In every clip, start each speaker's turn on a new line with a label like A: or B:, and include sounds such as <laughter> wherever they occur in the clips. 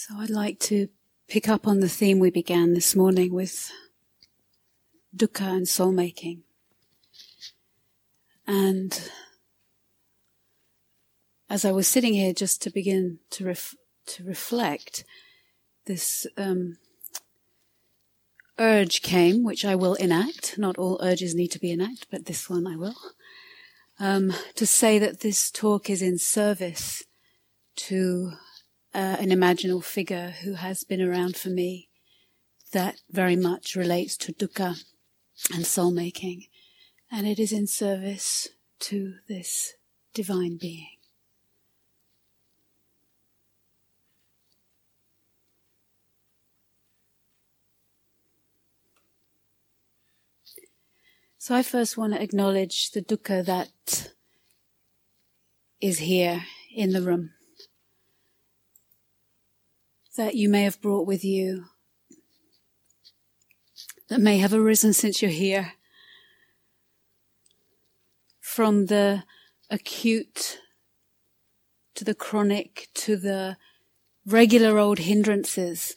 A: So I'd like to pick up on the theme we began this morning with dukkha and soul making. And as I was sitting here just to begin to ref- to reflect, this um, urge came, which I will enact. Not all urges need to be enacted, but this one I will. Um, to say that this talk is in service to uh, an imaginal figure who has been around for me that very much relates to dukkha and soul making, and it is in service to this divine being. So I first want to acknowledge the dukkha that is here in the room. That you may have brought with you, that may have arisen since you're here. From the acute to the chronic to the regular old hindrances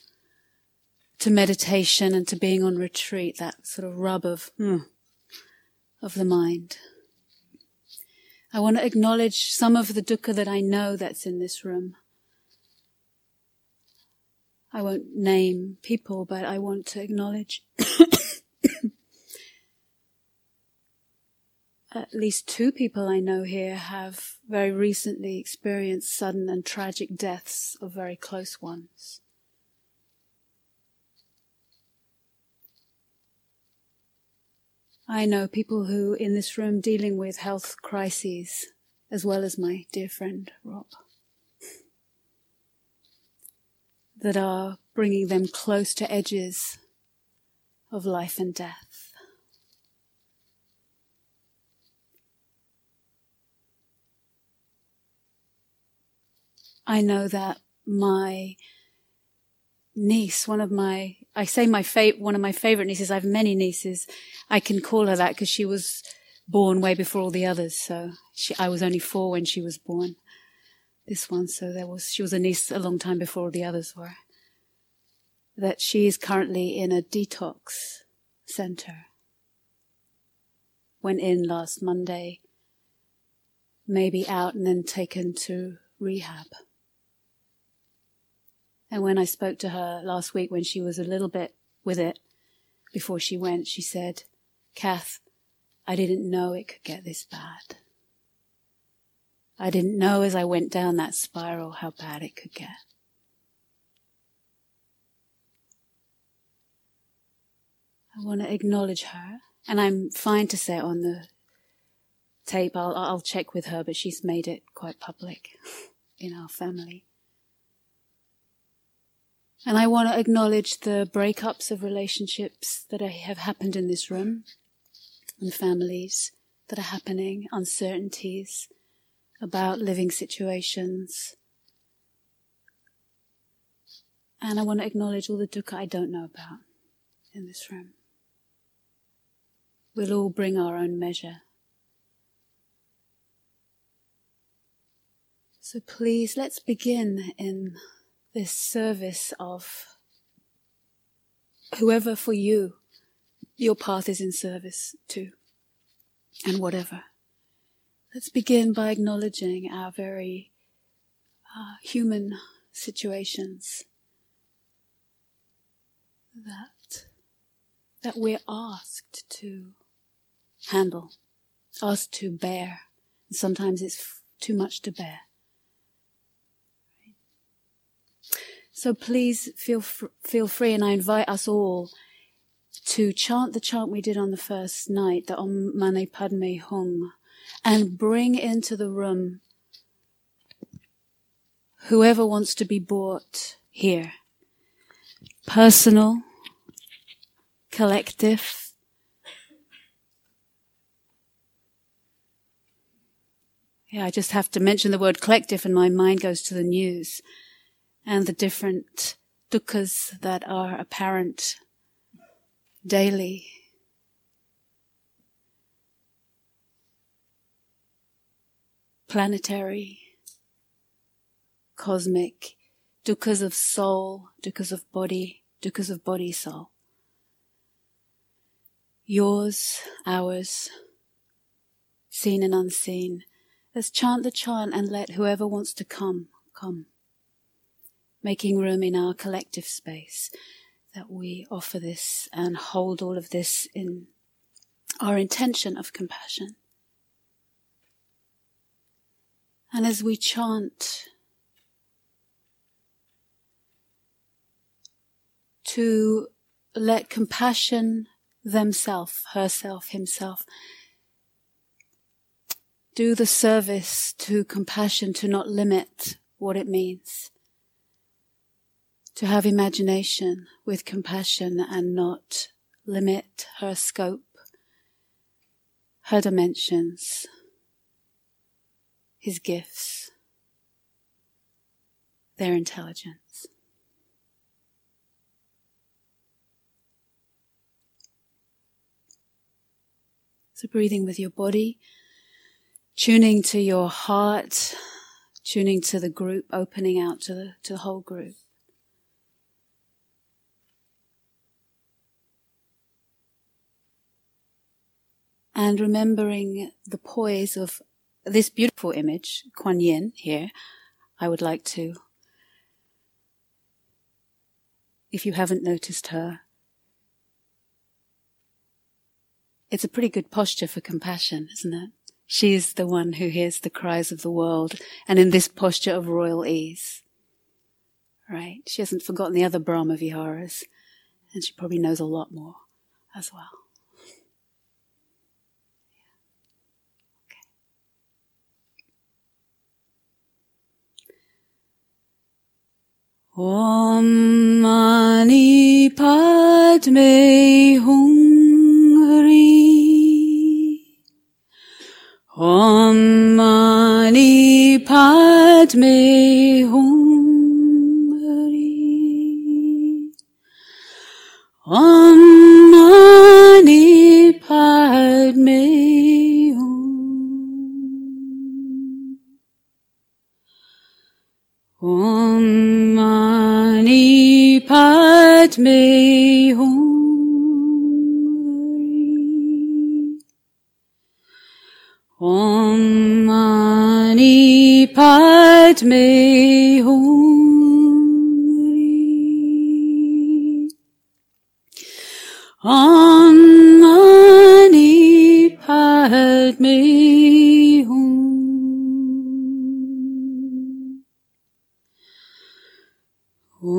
A: to meditation and to being on retreat, that sort of rub of, hmm, of the mind. I want to acknowledge some of the dukkha that I know that's in this room. I won't name people, but I want to acknowledge <coughs> at least two people I know here have very recently experienced sudden and tragic deaths of very close ones. I know people who in this room dealing with health crises, as well as my dear friend Rob, that are bringing them close to edges of life and death. I know that my niece, one of my, I say my one of my favorite nieces, I have many nieces. I can call her that because she was born way before all the others. So she, I was only four when she was born. This one, so there was, she was a niece a long time before the others were. That she is currently in a detox center. Went in last Monday, maybe out and then taken to rehab. And when I spoke to her last week, when she was a little bit with it before she went, she said, Kath, I didn't know it could get this bad. I didn't know as I went down that spiral how bad it could get. I want to acknowledge her, and I'm fine to say it on the tape. I'll, I'll check with her, but she's made it quite public <laughs> in our family. And I want to acknowledge the breakups of relationships that have happened in this room and families that are happening, uncertainties about living situations. And I want to acknowledge all the dukkha I don't know about in this room. We'll all bring our own measure. So please, let's begin in this service of whoever for you your path is in service to, and whatever. Let's begin by acknowledging our very uh, human situations that that we're asked to handle, asked to bear. And sometimes it's f- too much to bear. So please feel fr- feel free, and I invite us all to chant the chant we did on the first night, the Om Mani Padme Hum, and bring into the room whoever wants to be brought here. Personal, collective, yeah, I just have to mention the word collective and my mind goes to the news and the different dukkhas that are apparent daily. Planetary, cosmic, dukkha's of soul, dukkha's of body, dukkha's of body soul. Yours, ours, seen and unseen. Let's chant the chant and let whoever wants to come, come. Making room in our collective space that we offer this and hold all of this in our intention of compassion. And as we chant, to let compassion themself, herself, himself, do the service to compassion to not limit what it means. To have imagination with compassion and not limit her scope, her dimensions, his gifts, their intelligence. So breathing with your body, tuning to your heart, tuning to the group, opening out to the, to the whole group. And remembering the poise of this beautiful image, Kuan Yin here, I would like to, if you haven't noticed her, It's a pretty good posture for compassion, isn't it? She is the one who hears the cries of the world and in this posture of royal ease. Right? She hasn't forgotten the other Brahma Viharas and she probably knows a lot more as well. Om Mani Padme Hum Ri Om Mani Padme Hum Hari Om Mani Mani Padme Hum Om Mani Padme Hum Om Mani Padme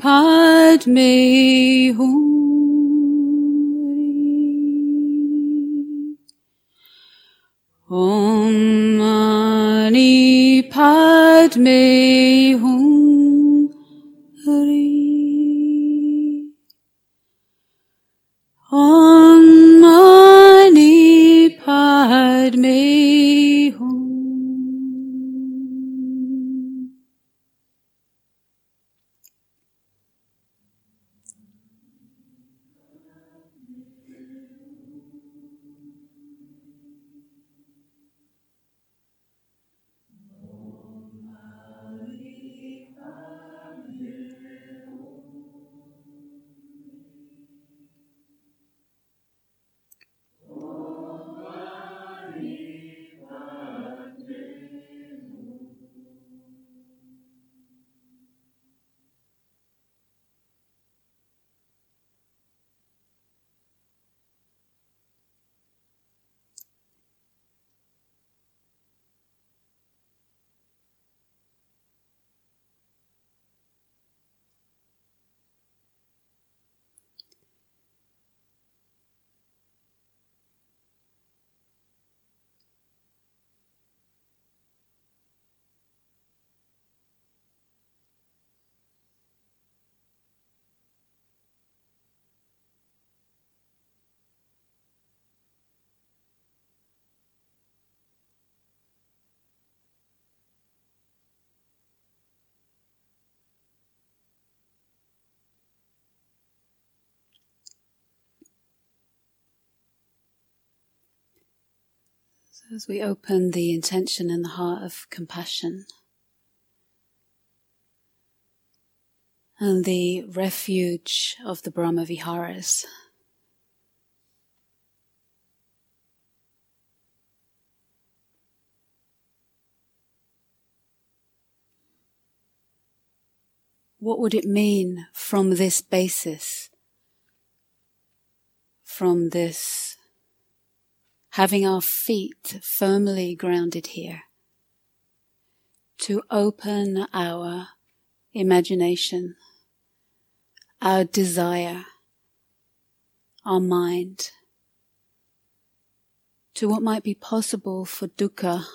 A: Padme Hum Om Mani Padme Hum Hari Om So as we open the intention in the heart of compassion and the refuge of the Brahma Viharas. What would it mean from this basis? From this having our feet firmly grounded here to open our imagination, our desire, our mind to what might be possible for dukkha,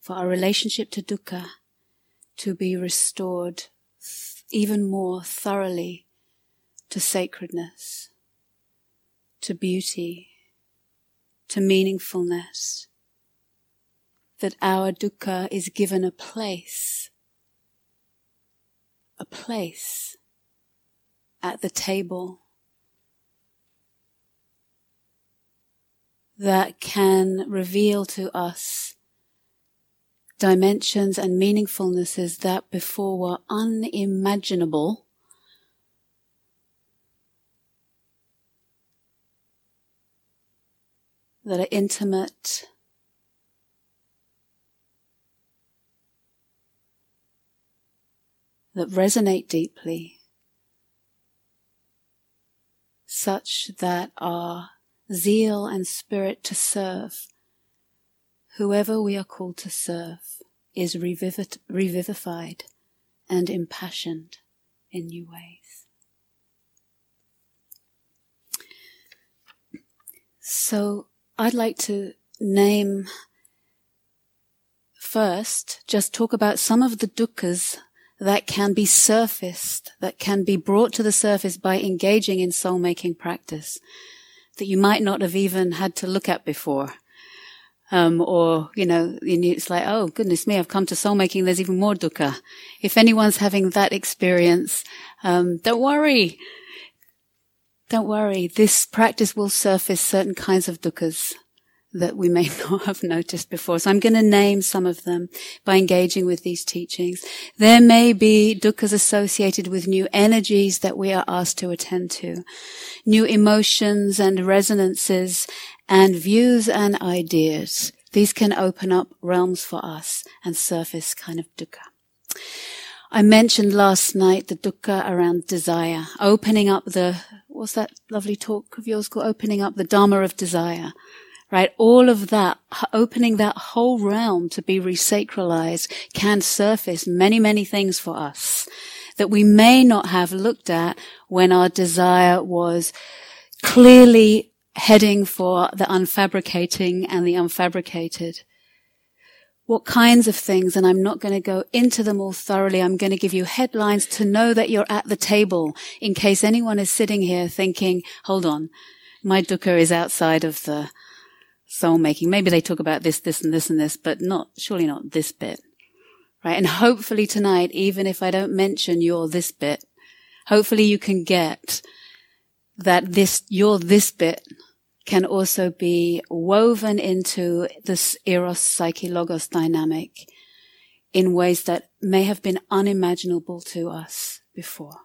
A: for our relationship to dukkha to be restored even more thoroughly to sacredness, to beauty, to meaningfulness. That our dukkha is given a place, a place at the table that can reveal to us dimensions and meaningfulnesses that before were unimaginable. That are intimate, that resonate deeply, such that our zeal and spirit to serve whoever we are called to serve is revivified and impassioned in new ways. So I'd like to name first, just talk about some of the dukkhas that can be surfaced, that can be brought to the surface by engaging in soul making practice that you might not have even had to look at before. Um, or, you know, it's like, oh goodness me, I've come to soul making. There's even more dukkha. If anyone's having that experience, um, don't worry. Don't worry. This practice will surface certain kinds of dukkhas that we may <laughs> not have noticed before. So I'm going to name some of them by engaging with these teachings. There may be dukkhas associated with new energies that we are asked to attend to, new emotions and resonances and views and ideas. These can open up realms for us and surface kind of dukkha. I mentioned last night the dukkha around desire, opening up the, what's that lovely talk of yours called? Opening up the Dharma of desire, right? All of that, opening that whole realm to be resacralized can surface many, many things for us that we may not have looked at when our desire was clearly heading for the unfabricating and the unfabricated. What kinds of things, and I'm not going to go into them all thoroughly. I'm going to give you headlines to know that you're at the table in case anyone is sitting here thinking, hold on, my dukkha is outside of the soul making. Maybe they talk about this, this and this and this, but not, surely not this bit. Right? And hopefully tonight, even if I don't mention your this bit, hopefully you can get that this, your this bit can also be woven into this eros psyche logos dynamic in ways that may have been unimaginable to us before.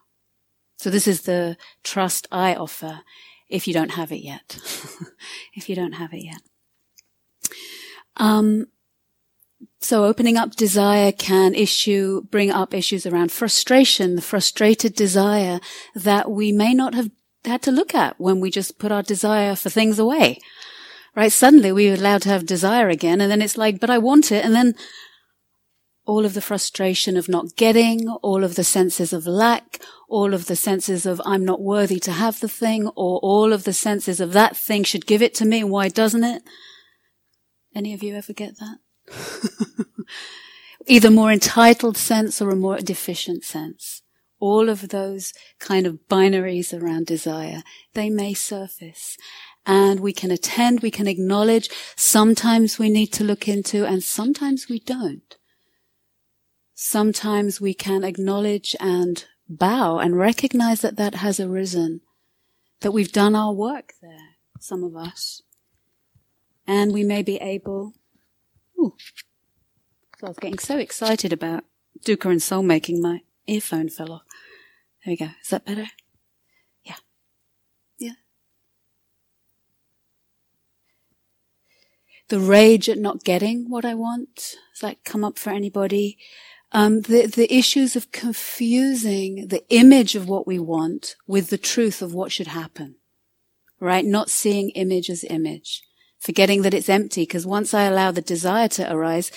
A: So this is the trust I offer if you don't have it yet. <laughs> if you don't have it yet. Um, so opening up desire can issue, bring up issues around frustration, the frustrated desire that we may not have had to look at when we just put our desire for things away. Right? Suddenly we are allowed to have desire again and then it's like, but I want it. And then all of the frustration of not getting, all of the senses of lack, all of the senses of I'm not worthy to have the thing, or all of the senses of that thing should give it to me. Why doesn't it? Any of you ever get that? <laughs> Either more entitled sense or a more deficient sense all of those kind of binaries around desire, they may surface. And we can attend, we can acknowledge, sometimes we need to look into, and sometimes we don't. Sometimes we can acknowledge and bow and recognize that that has arisen, that we've done our work there, some of us. And we may be able, ooh, so I was getting so excited about dukkha and soul making, my earphone fell off. There we go. Is that better? Yeah. Yeah. The rage at not getting what I want. Does that come up for anybody? Um, the, the issues of confusing the image of what we want with the truth of what should happen. Right? Not seeing image as image. Forgetting that it's empty, because once I allow the desire to arise,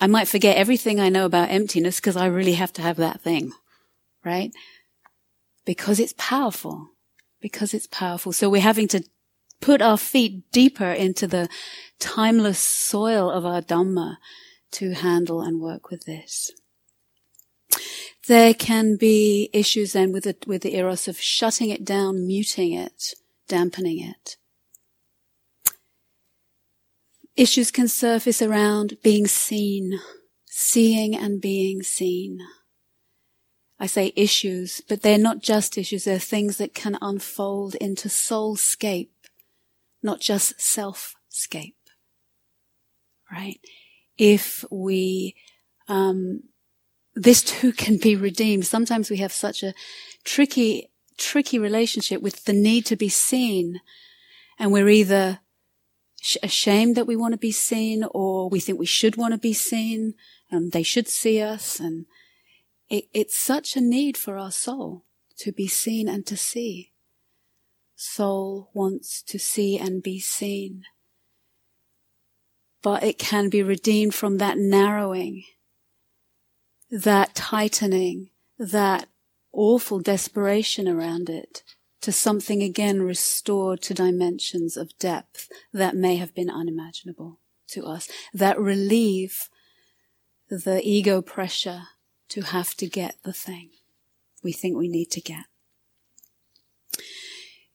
A: I might forget everything I know about emptiness because I really have to have that thing. Right? Because it's powerful. Because it's powerful. So we're having to put our feet deeper into the timeless soil of our Dhamma to handle and work with this. There can be issues then with the, with the eros of shutting it down, muting it, dampening it. Issues can surface around being seen, seeing and being seen. I say issues, but they're not just issues, they're things that can unfold into soulscape, not just selfscape. Right? if we, um, this too can be redeemed. Sometimes we have such a tricky, tricky relationship with the need to be seen. And we're either ashamed that we want to be seen or we think we should want to be seen and they should see us. And it, it's such a need for our soul to be seen and to see. Soul wants to see and be seen but it can be redeemed from that narrowing, that tightening, that awful desperation around it to something again restored to dimensions of depth that may have been unimaginable to us, that relieve the ego pressure to have to get the thing we think we need to get.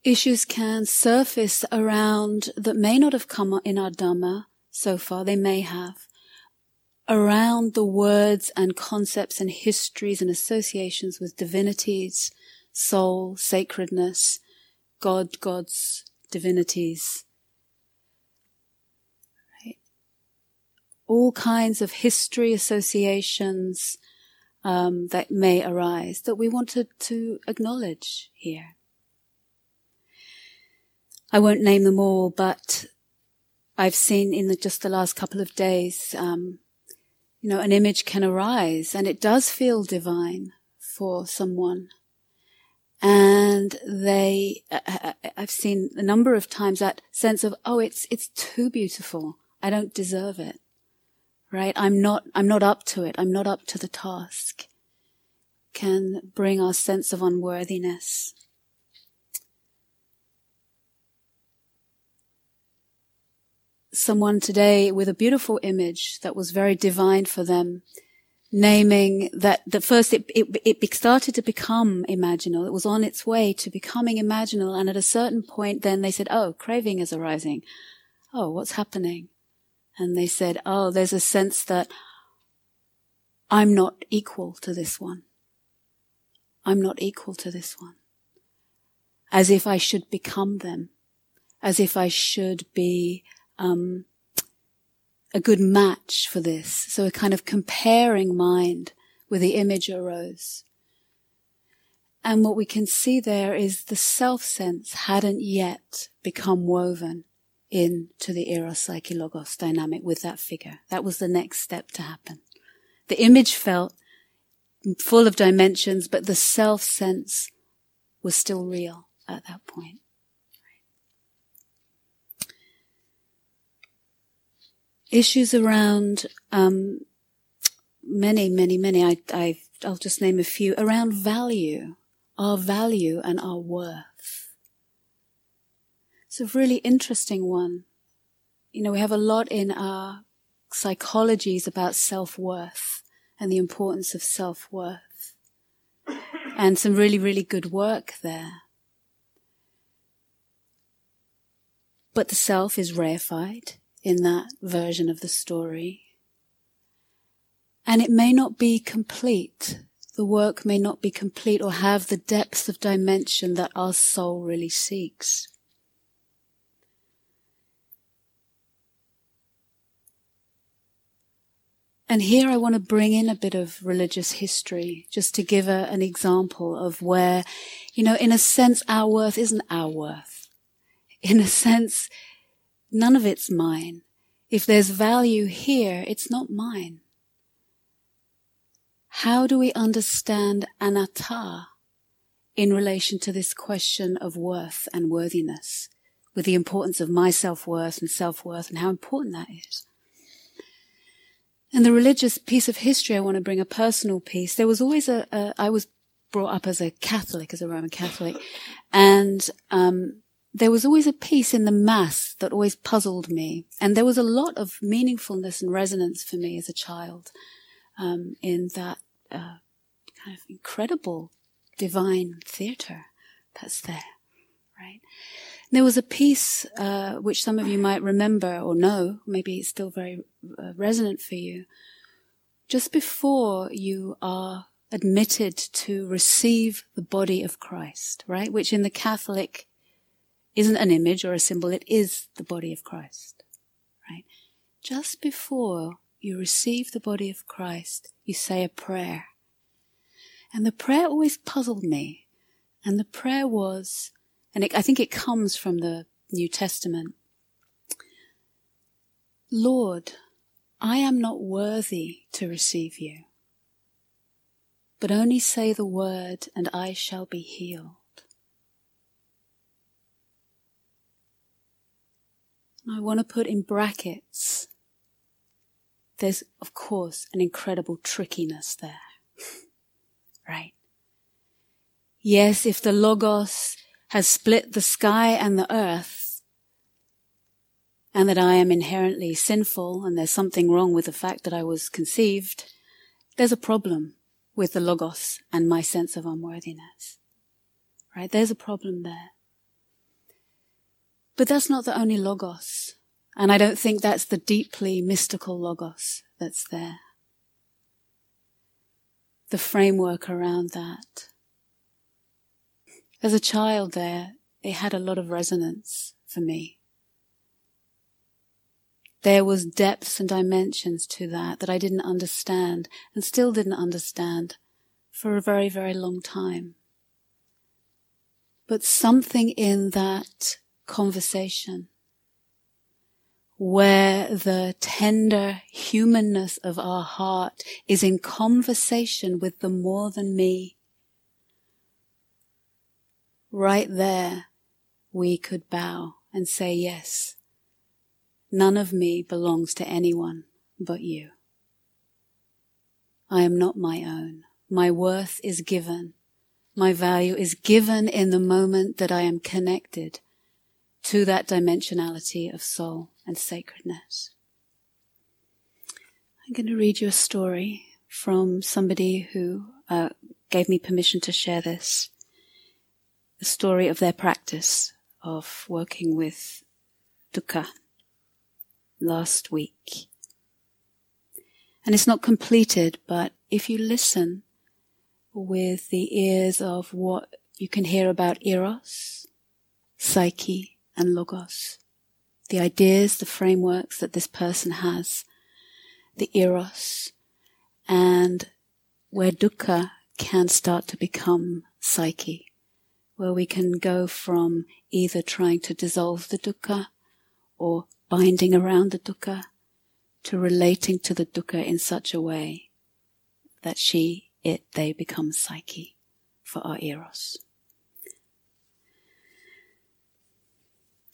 A: Issues can surface around that may not have come in our Dhamma, so far, they may have, around the words and concepts and histories and associations with divinities, soul, sacredness, God, gods, divinities. Right? All kinds of history associations um, that may arise that we wanted to acknowledge here. I won't name them all, but I've seen in the, just the last couple of days, um, you know, an image can arise and it does feel divine for someone. And they, uh, uh, uh, I've seen a number of times that sense of, oh, it's, it's too beautiful. I don't deserve it. Right? I'm not, I'm not up to it. I'm not up to the task. Can bring our sense of unworthiness. someone today with a beautiful image that was very divine for them, naming that, that first it, it, it started to become imaginal. It was on its way to becoming imaginal. And at a certain point, then they said, Oh, craving is arising. Oh, what's happening? And they said, Oh, there's a sense that I'm not equal to this one. I'm not equal to this one. As if I should become them. As if I should be um, a good match for this. So a kind of comparing mind with the image arose. And what we can see there is the self sense hadn't yet become woven into the eros psyche logos dynamic with that figure. That was the next step to happen. The image felt full of dimensions, but the self sense was still real at that point. issues around um, many, many, many. I, I, I'll just name a few around value, our value and our worth. It's a really interesting one. You know, we have a lot in our psychologies about self-worth and the importance of self-worth. And some really, really good work there. But the self is reified in that version of the story. And it may not be complete. The work may not be complete or have the depth of dimension that our soul really seeks. And here I want to bring in a bit of religious history just to give a, an example of where, you know, in a sense, our worth isn't our worth. In a sense, none of it's mine. If there's value here, it's not mine. How do we understand anatta in relation to this question of worth and worthiness, with the importance of my self-worth and self-worth and how important that is? And the religious piece of history, I want to bring a personal piece. There was always a. a I was brought up as a Catholic, as a Roman Catholic, and um, there was always a piece in the Mass that always puzzled me. And there was a lot of meaningfulness and resonance for me as a child um, in that uh, kind of incredible divine theater that's there, right? There was a piece uh, which some of you might remember or know, maybe it's still very uh, resonant for you. Just before you are admitted to receive the body of Christ, right? Which in the Catholic isn't an image or a symbol, it is the body of Christ, right? Just before you receive the body of Christ, you say a prayer. And the prayer always puzzled me. And the prayer was, and it, I think it comes from the New Testament. Lord, I am not worthy to receive you, but only say the word and I shall be healed. I want to put in brackets there's, of course, an incredible trickiness there. <laughs> right? Yes, if the Logos has split the sky and the earth, and that I am inherently sinful and there's something wrong with the fact that I was conceived, there's a problem with the Logos and my sense of unworthiness. Right? There's a problem there. But that's not the only Logos. And I don't think that's the deeply mystical logos that's there. The framework around that. As a child there, it had a lot of resonance for me. There was depths and dimensions to that that I didn't understand and still didn't understand for a very, very long time. But something in that conversation where the tender humanness of our heart is in conversation with the more than me. Right there, we could bow and say, yes, none of me belongs to anyone but you. I am not my own. My worth is given. My value is given in the moment that I am connected to that dimensionality of soul and sacredness. I'm going to read you a story from somebody who uh, gave me permission to share this. The story of their practice of working with dukkha last week. And it's not completed, but if you listen with the ears of what you can hear about eros, psyche, and logos. The ideas, the frameworks that this person has, the eros, and where dukkha can start to become psyche, where we can go from either trying to dissolve the dukkha or binding around the dukkha to relating to the dukkha in such a way that she, it, they become psyche for our eros.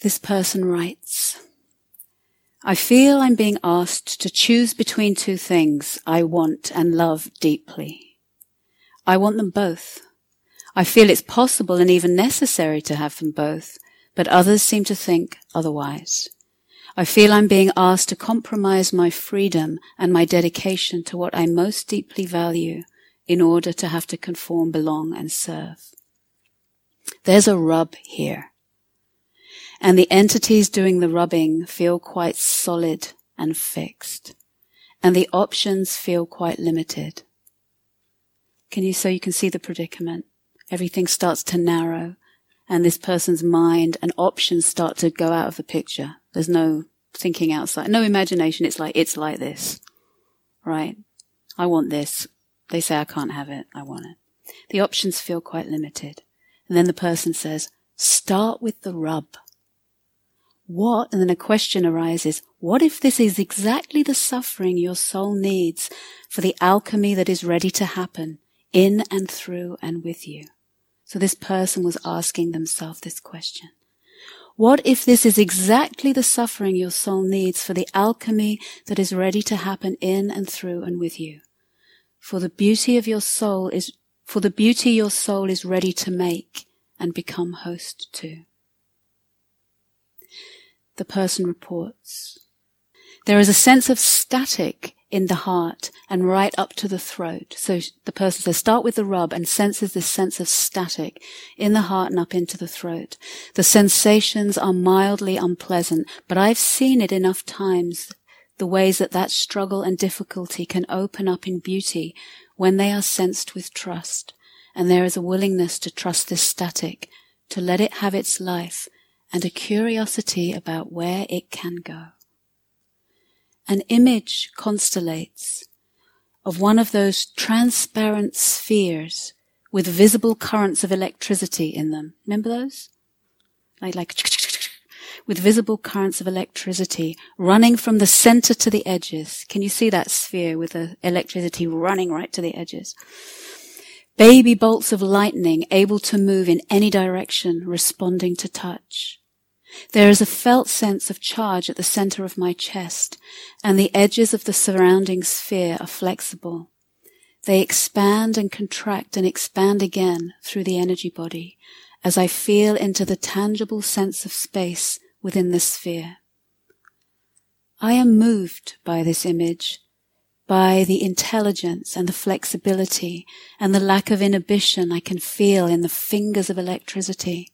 A: This person writes, I feel I'm being asked to choose between two things I want and love deeply. I want them both. I feel it's possible and even necessary to have them both, but others seem to think otherwise. I feel I'm being asked to compromise my freedom and my dedication to what I most deeply value in order to have to conform, belong, and serve. There's a rub here and the entities doing the rubbing feel quite solid and fixed, and the options feel quite limited. Can you, so you can see the predicament? Everything starts to narrow, and this person's mind and options start to go out of the picture. There's no thinking outside, no imagination. It's like, it's like this. right? I want this. They say I can't have it. I want it. The options feel quite limited. And then the person says, start with the rub. What? And then a question arises. What if this is exactly the suffering your soul needs for the alchemy that is ready to happen in and through and with you? So this person was asking themselves this question. What if this is exactly the suffering your soul needs for the alchemy that is ready to happen in and through and with you? For the beauty of your soul is, for the beauty your soul is ready to make and become host to. The person reports. There is a sense of static in the heart and right up to the throat. So the person says, start with the rub and senses this sense of static in the heart and up into the throat. The sensations are mildly unpleasant, but I've seen it enough times, the ways that that struggle and difficulty can open up in beauty when they are sensed with trust. And there is a willingness to trust this static, to let it have its life, and a curiosity about where it can go an image constellates of one of those transparent spheres with visible currents of electricity in them. Remember those? Like, like, <laughs> with visible currents of electricity running from the center to the edges. Can you see that sphere with the electricity running right to the edges? Baby bolts of lightning able to move in any direction, responding to touch. There is a felt sense of charge at the center of my chest, and the edges of the surrounding sphere are flexible. They expand and contract and expand again through the energy body as I feel into the tangible sense of space within the sphere. I am moved by this image, by the intelligence and the flexibility and the lack of inhibition I can feel in the fingers of electricity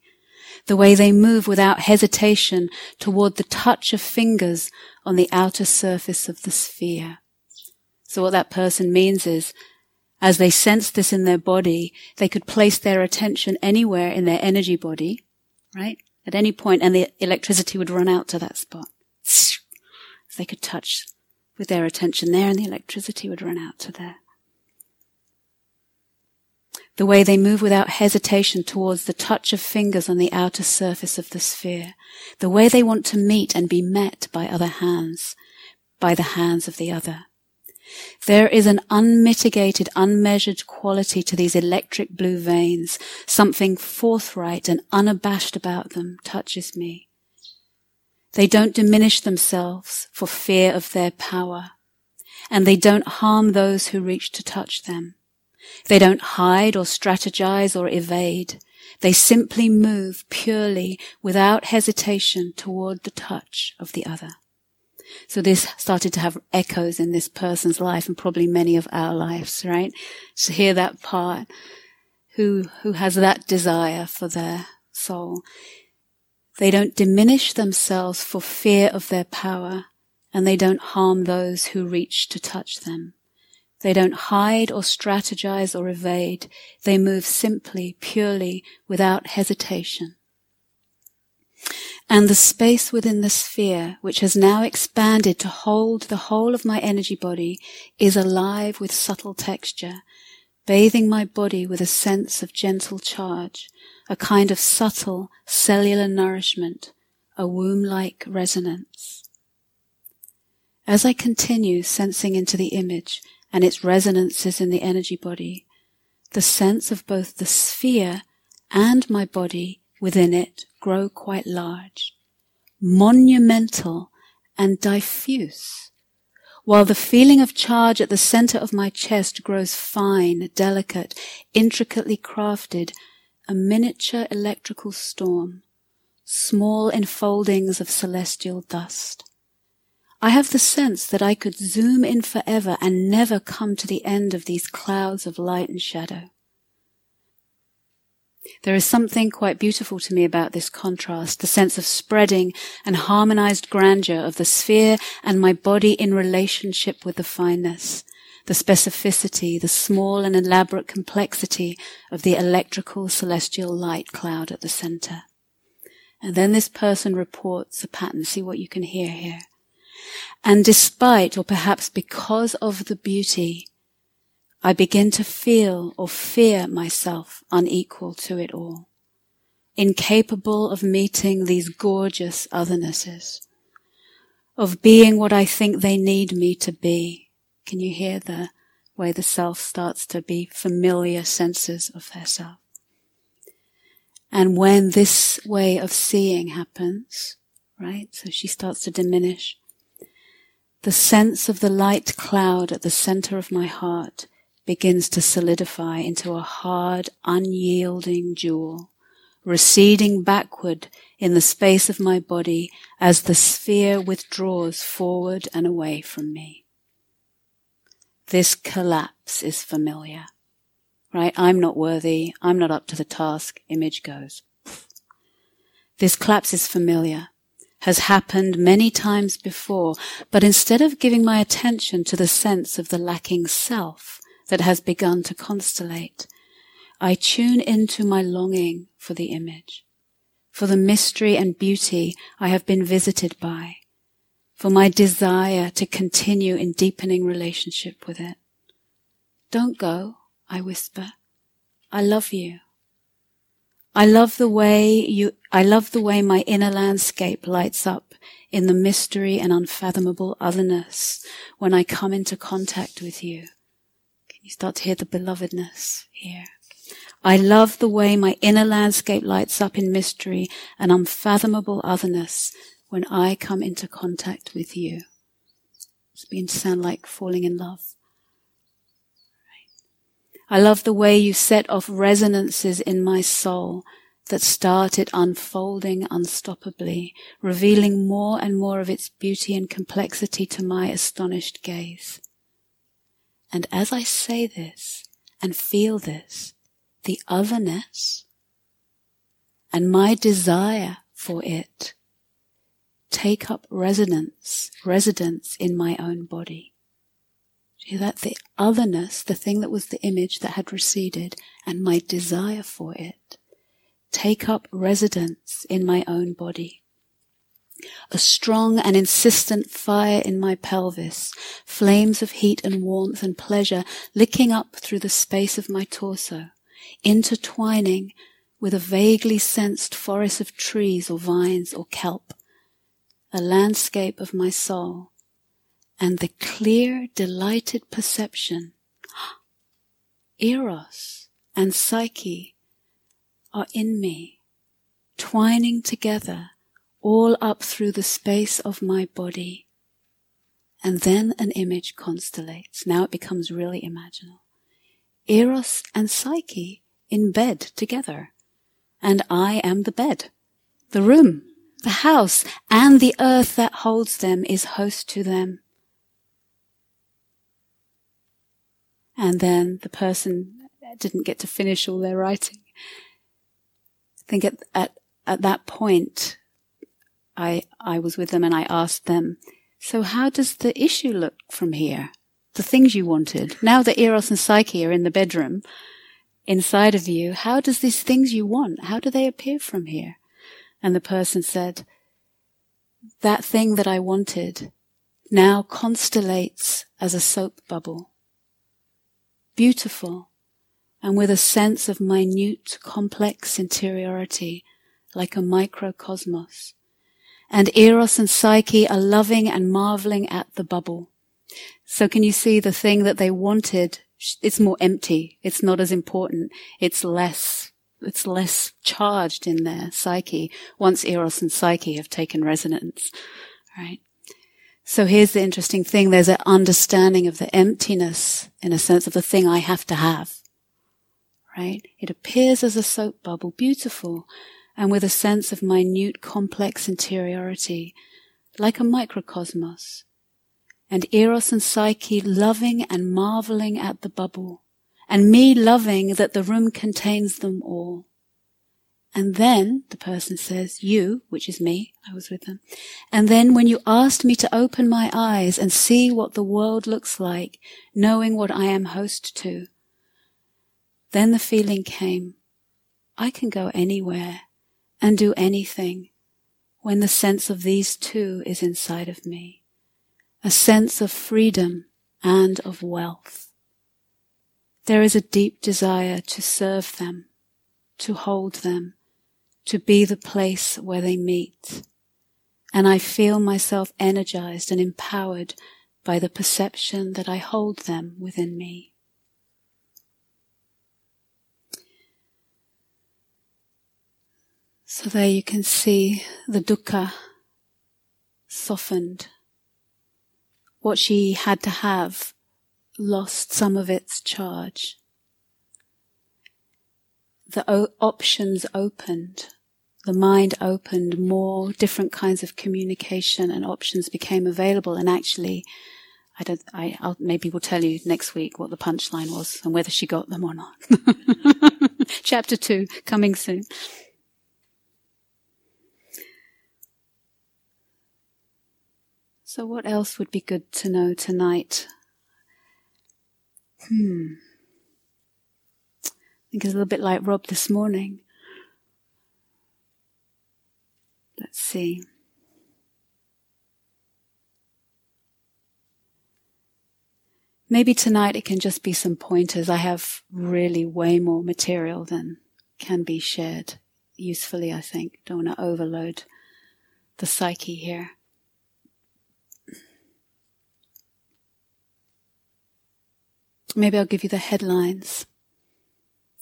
A: the way they move without hesitation toward the touch of fingers on the outer surface of the sphere. So what that person means is, as they sense this in their body, they could place their attention anywhere in their energy body, right? At any point, and the electricity would run out to that spot. They could touch with their attention there, and the electricity would run out to there the way they move without hesitation towards the touch of fingers on the outer surface of the sphere, the way they want to meet and be met by other hands, by the hands of the other. There is an unmitigated, unmeasured quality to these electric blue veins. Something forthright and unabashed about them touches me. They don't diminish themselves for fear of their power, and they don't harm those who reach to touch them. They don't hide or strategize or evade. They simply move purely without hesitation toward the touch of the other. So this started to have echoes in this person's life and probably many of our lives, right? To hear that part, who, who has that desire for their soul. They don't diminish themselves for fear of their power and they don't harm those who reach to touch them. They don't hide or strategize or evade. They move simply, purely, without hesitation. And the space within the sphere, which has now expanded to hold the whole of my energy body, is alive with subtle texture, bathing my body with a sense of gentle charge, a kind of subtle cellular nourishment, a womb-like resonance. As I continue sensing into the image, and its resonances in the energy body, the sense of both the sphere and my body within it grow quite large, monumental and diffuse, while the feeling of charge at the center of my chest grows fine, delicate, intricately crafted, a miniature electrical storm, small enfoldings of celestial dust. I have the sense that I could zoom in forever and never come to the end of these clouds of light and shadow. There is something quite beautiful to me about this contrast, the sense of spreading and harmonized grandeur of the sphere and my body in relationship with the fineness, the specificity, the small and elaborate complexity of the electrical celestial light cloud at the center. And then this person reports a pattern. See what you can hear here. And despite, or perhaps because of the beauty, I begin to feel or fear myself unequal to it all, incapable of meeting these gorgeous othernesses, of being what I think they need me to be. Can you hear the way the self starts to be familiar senses of their self? And when this way of seeing happens, right, so she starts to diminish, the sense of the light cloud at the center of my heart begins to solidify into a hard, unyielding jewel, receding backward in the space of my body as the sphere withdraws forward and away from me. This collapse is familiar right? I'm not worthy. I'm not up to the task. Image goes. This collapse is familiar, has happened many times before, but instead of giving my attention to the sense of the lacking self that has begun to constellate, I tune into my longing for the image, for the mystery and beauty I have been visited by, for my desire to continue in deepening relationship with it. Don't go. I whisper. I love you. I love the way you, I love the way my inner landscape lights up in the mystery and unfathomable otherness when I come into contact with you. Can you start to hear the belovedness here? I love the way my inner landscape lights up in mystery and unfathomable otherness when I come into contact with you. It's beginning to sound like falling in love. I love the way you set off resonances in my soul that started unfolding unstoppably, revealing more and more of its beauty and complexity to my astonished gaze. And as I say this and feel this, the otherness and my desire for it take up resonance, residence in my own body that the otherness, the thing that was the image that had receded, and my desire for it, take up residence in my own body. A strong and insistent fire in my pelvis, flames of heat and warmth and pleasure licking up through the space of my torso, intertwining with a vaguely sensed forest of trees or vines or kelp, a landscape of my soul, and the clear, delighted perception, <gasps> Eros and Psyche are in me, twining together all up through the space of my body. And then an image constellates. Now it becomes really imaginal. Eros and Psyche in bed together. And I am the bed, the room, the house, and the earth that holds them is host to them. And then the person didn't get to finish all their writing. I think at, at, at that point, I, I was with them and I asked them, so how does the issue look from here? The things you wanted. Now that Eros and Psyche are in the bedroom, inside of you, how does these things you want, how do they appear from here? And the person said, that thing that I wanted now constellates as a soap bubble beautiful, and with a sense of minute, complex interiority, like a microcosmos. And Eros and Psyche are loving and marveling at the bubble. So can you see the thing that they wanted? It's more empty. It's not as important. It's less, it's less charged in their psyche once Eros and Psyche have taken resonance, right? So here's the interesting thing. There's an understanding of the emptiness in a sense of the thing I have to have. Right? It appears as a soap bubble, beautiful, and with a sense of minute, complex interiority, like a microcosmos. And Eros and Psyche loving and marveling at the bubble, and me loving that the room contains them all. And then the person says, you, which is me, I was with them. And then when you asked me to open my eyes and see what the world looks like, knowing what I am host to, then the feeling came, I can go anywhere and do anything when the sense of these two is inside of me. a sense of freedom and of wealth. There is a deep desire to serve them, to hold them, to be the place where they meet. And I feel myself energized and empowered by the perception that I hold them within me. So there you can see the dukkha softened. What she had to have lost some of its charge. The o- options opened. The mind opened, more different kinds of communication and options became available. And actually, I don't, I, I'll, maybe we'll tell you next week what the punchline was and whether she got them or not. <laughs> Chapter two, coming soon. So, what else would be good to know tonight? Hmm. I think it's a little bit like Rob this morning. Let's see. Maybe tonight it can just be some pointers. I have really way more material than can be shared usefully, I think. Don't want to overload the psyche here. Maybe I'll give you the headlines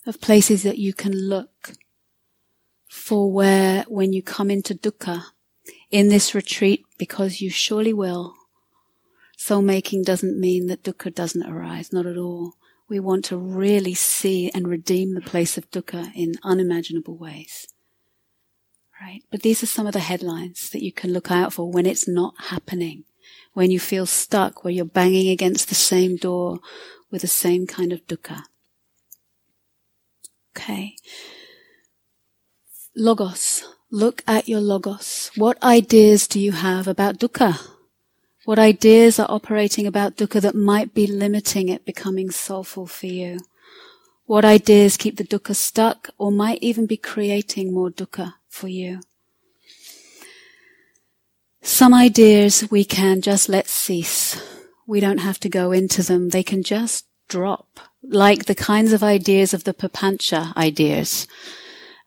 A: of places that you can look for where, when you come into dukkha in this retreat, because you surely will, soul making doesn't mean that dukkha doesn't arise, not at all. We want to really see and redeem the place of dukkha in unimaginable ways. Right? But these are some of the headlines that you can look out for when it's not happening. When you feel stuck, where you're banging against the same door with the same kind of dukkha. Okay. Logos. Look at your logos. What ideas do you have about dukkha? What ideas are operating about dukkha that might be limiting it becoming soulful for you? What ideas keep the dukkha stuck or might even be creating more dukkha for you? Some ideas we can just let cease we don't have to go into them. They can just drop, like the kinds of ideas of the papancha ideas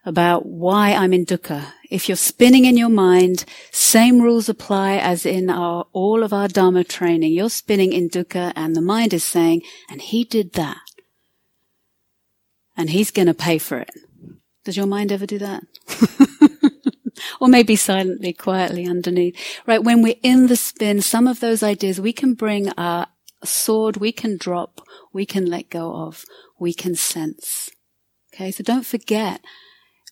A: about why I'm in dukkha. If you're spinning in your mind, same rules apply as in our, all of our Dharma training. You're spinning in dukkha and the mind is saying, and he did that. And he's going to pay for it. Does your mind ever do that? <laughs> or maybe silently, quietly underneath. Right? When we're in the spin, some of those ideas we can bring our sword, we can drop, we can let go of, we can sense. Okay, so don't forget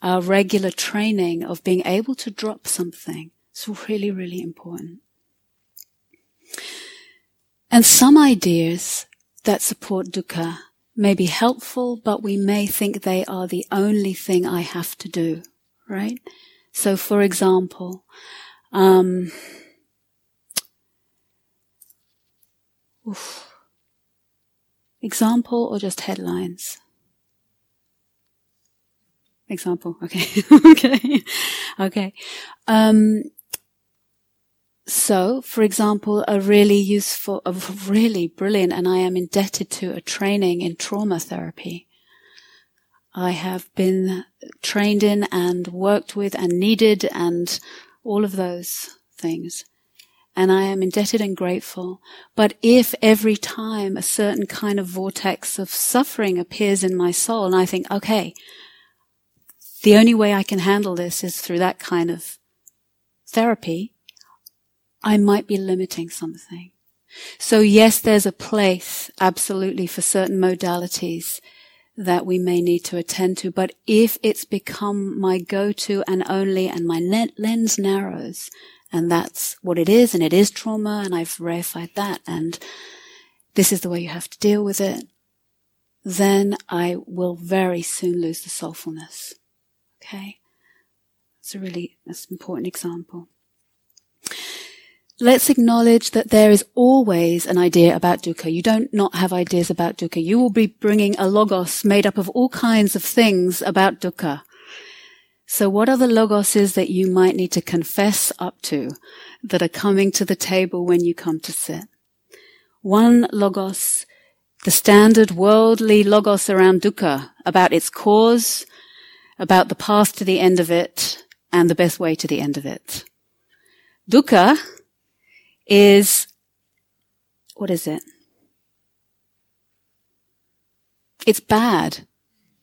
A: our regular training of being able to drop something. It's really, really important. And some ideas that support dukkha may be helpful, but we may think they are the only thing I have to do, right? So, for example, um, example or just headlines? Example. Okay. <laughs> okay. Okay. Um, so, for example, a really useful, a really brilliant, and I am indebted to a training in trauma therapy. I have been trained in and worked with and needed and all of those things. And I am indebted and grateful. But if every time a certain kind of vortex of suffering appears in my soul and I think, okay, the only way I can handle this is through that kind of therapy, I might be limiting something. So yes, there's a place absolutely for certain modalities that we may need to attend to. But if it's become my go-to and only and my lens narrows and that's what it is and it is trauma and I've verified that and this is the way you have to deal with it, then I will very soon lose the soulfulness. Okay? It's a really, that's an important example. Let's acknowledge that there is always an idea about dukkha. You don't not have ideas about dukkha. You will be bringing a logos made up of all kinds of things about dukkha. So what are the logoses that you might need to confess up to that are coming to the table when you come to sit? One logos, the standard worldly logos around dukkha, about its cause, about the path to the end of it, and the best way to the end of it. Dukkha is, what is it? It's bad.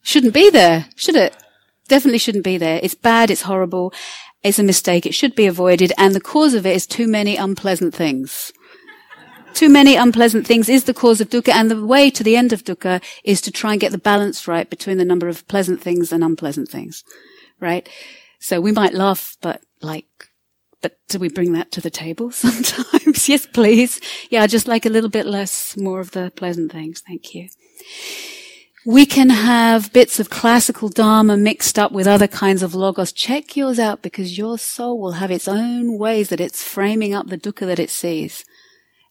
A: Shouldn't be there, should it? Definitely shouldn't be there. It's bad, it's horrible, it's a mistake, it should be avoided, and the cause of it is too many unpleasant things. Too many unpleasant things is the cause of dukkha, and the way to the end of dukkha is to try and get the balance right between the number of pleasant things and unpleasant things. Right? So we might laugh, but like, but do we bring that to the table <laughs> sometimes? <laughs> yes, please. Yeah, just like a little bit less, more of the pleasant things. Thank you. We can have bits of classical Dharma mixed up with other kinds of logos. Check yours out because your soul will have its own ways that it's framing up the dukkha that it sees.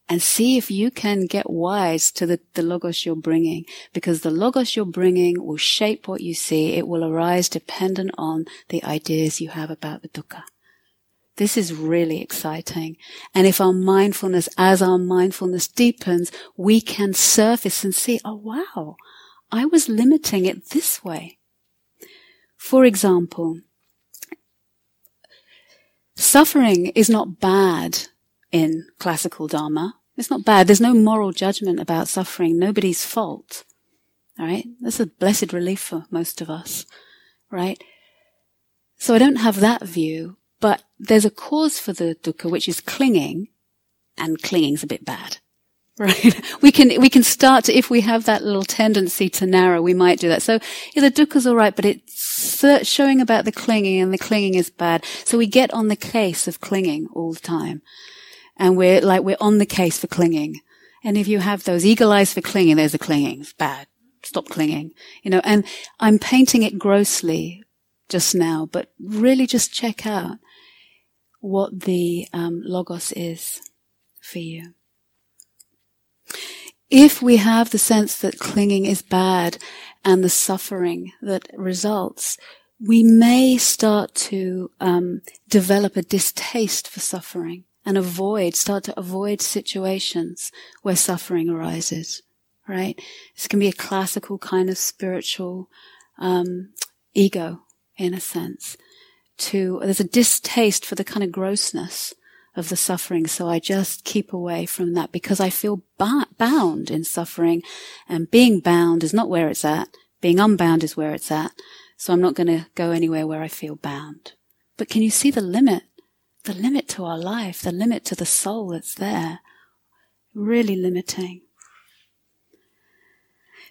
A: And see if you can get wise to the, the logos you're bringing because the logos you're bringing will shape what you see. It will arise dependent on the ideas you have about the dukkha. This is really exciting. And if our mindfulness, as our mindfulness deepens, we can surface and see, oh wow, I was limiting it this way. For example, suffering is not bad in classical Dharma. It's not bad. There's no moral judgment about suffering. Nobody's fault. All right. That's a blessed relief for most of us. Right. So I don't have that view, but there's a cause for the dukkha, which is clinging, and clinging's a bit bad. <laughs> Right. We can, we can start to, if we have that little tendency to narrow, we might do that. So yeah, the dukkha's alright, but it's showing about the clinging and the clinging is bad. So we get on the case of clinging all the time. And we're like, we're on the case for clinging. And if you have those eagle eyes for clinging, there's a clinging. It's bad. Stop clinging. You know, and I'm painting it grossly just now, but really just check out what the um, logos is for you. If we have the sense that clinging is bad and the suffering that results, we may start to um, develop a distaste for suffering and avoid, start to avoid situations where suffering arises. Right? This can be a classical kind of spiritual um, ego, in a sense. To there's a distaste for the kind of grossness of the suffering. So I just keep away from that because I feel ba- bound in suffering and being bound is not where it's at. Being unbound is where it's at. So I'm not going to go anywhere where I feel bound. But can you see the limit? The limit to our life, the limit to the soul that's there. Really limiting.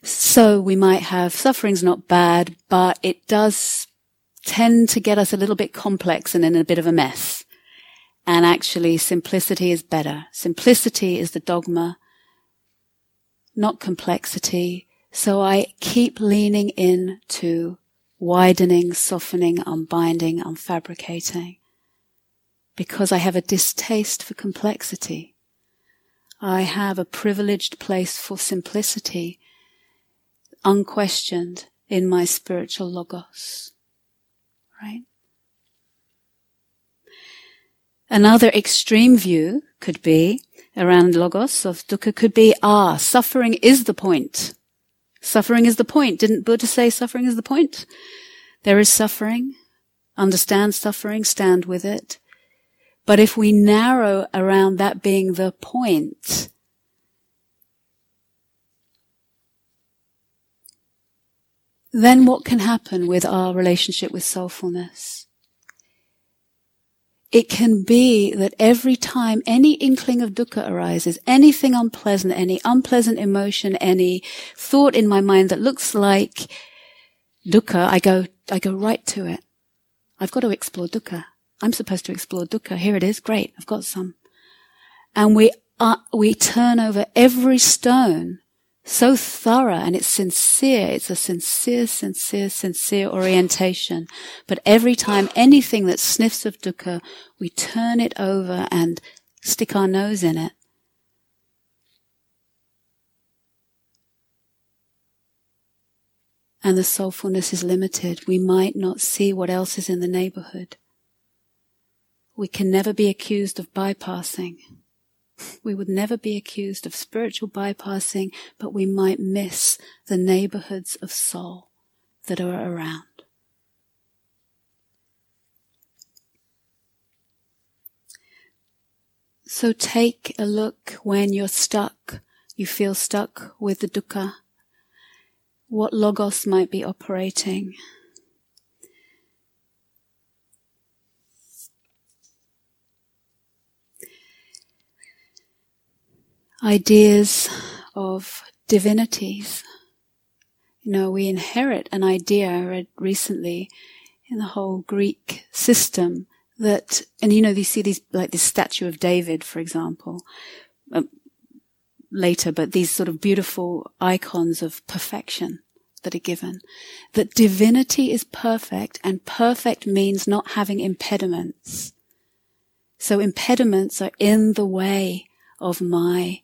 A: So we might have suffering's not bad, but it does tend to get us a little bit complex and in a bit of a mess. And actually, simplicity is better. Simplicity is the dogma, not complexity. So I keep leaning in to widening, softening, unbinding, unfabricating. Because I have a distaste for complexity. I have a privileged place for simplicity, unquestioned in my spiritual logos. Right? Another extreme view could be around logos of dukkha could be, ah, suffering is the point. Suffering is the point. Didn't Buddha say suffering is the point? There is suffering. Understand suffering, stand with it. But if we narrow around that being the point, then what can happen with our relationship with soulfulness? It can be that every time any inkling of dukkha arises, anything unpleasant, any unpleasant emotion, any thought in my mind that looks like dukkha, I go, I go right to it. I've got to explore dukkha. I'm supposed to explore dukkha. Here it is. Great. I've got some. And we, we turn over every stone so thorough and it's sincere. It's a sincere, sincere, sincere orientation. But every time anything that sniffs of dukkha, we turn it over and stick our nose in it. and the soulfulness is limited, we might not see what else is in the neighborhood. We can never be accused of bypassing. We would never be accused of spiritual bypassing, but we might miss the neighborhoods of soul that are around. So take a look when you're stuck, you feel stuck with the dukkha what logos might be operating. Ideas of divinities. You know, we inherit an idea, I read recently in the whole Greek system that, and you know, you see these, like this statue of David, for example, um, later, but these sort of beautiful icons of perfection that are given. That divinity is perfect and perfect means not having impediments. So impediments are in the way of my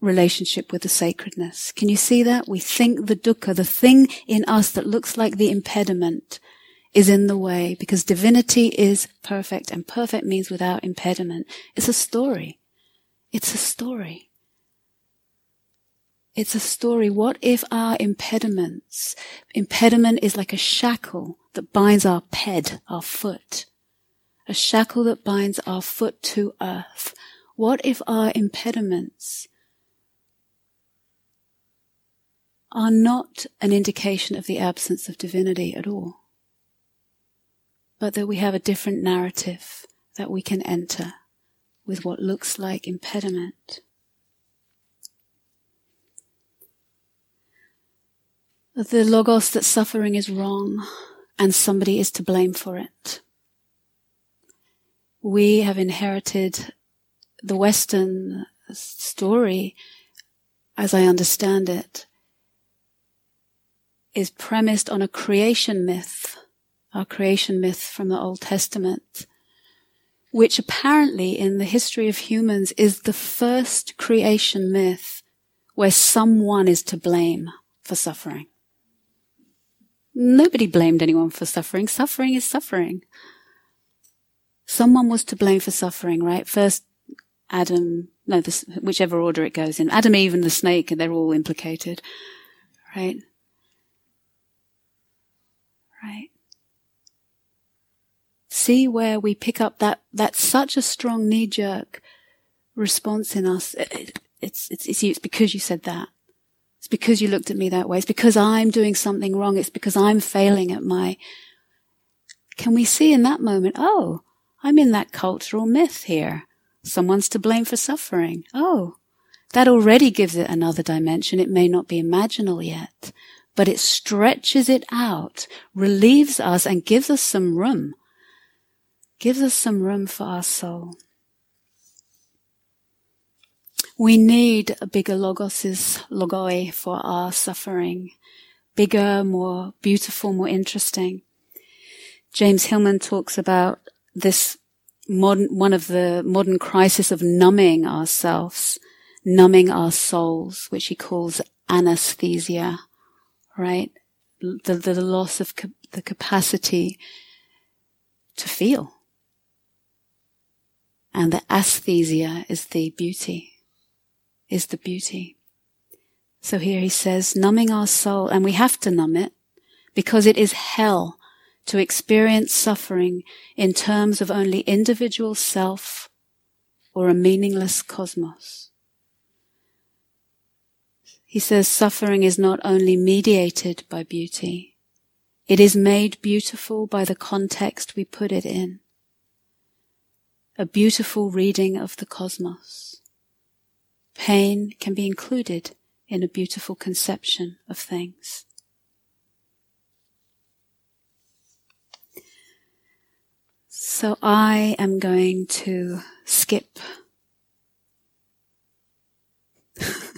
A: relationship with the sacredness. Can you see that? We think the dukkha, the thing in us that looks like the impediment is in the way because divinity is perfect and perfect means without impediment. It's a story. It's a story. It's a story. What if our impediments, impediment is like a shackle that binds our ped, our foot, a shackle that binds our foot to earth. What if our impediments are not an indication of the absence of divinity at all, but that we have a different narrative that we can enter with what looks like impediment? the logos that suffering is wrong and somebody is to blame for it. We have inherited the Western story, as I understand it, is premised on a creation myth, our creation myth from the Old Testament, which apparently in the history of humans is the first creation myth where someone is to blame for suffering. Nobody blamed anyone for suffering. Suffering is suffering. Someone was to blame for suffering, right? First, Adam, no, this, whichever order it goes in. Adam, Eve, and the snake, they're all implicated, right? Right? See where we pick up that, that's such a strong knee jerk response in us. It, it's, it's, it's, it's because you said that. It's because you looked at me that way. It's because I'm doing something wrong. It's because I'm failing at my. Can we see in that moment, oh, I'm in that cultural myth here. Someone's to blame for suffering. Oh, that already gives it another dimension. It may not be imaginal yet, but it stretches it out, relieves us and gives us some room. Gives us some room for our soul. We need a bigger logos, logoi for our suffering. Bigger, more beautiful, more interesting. James Hillman talks about this modern, one of the modern crisis of numbing ourselves, numbing our souls, which he calls anesthesia, right? The, the, loss of the capacity to feel. And the aesthesia is the beauty is the beauty. So here he says, numbing our soul, and we have to numb it because it is hell to experience suffering in terms of only individual self or a meaningless cosmos. He says suffering is not only mediated by beauty, it is made beautiful by the context we put it in. A beautiful reading of the cosmos. Pain can be included in a beautiful conception of things. So I am going to skip. <laughs>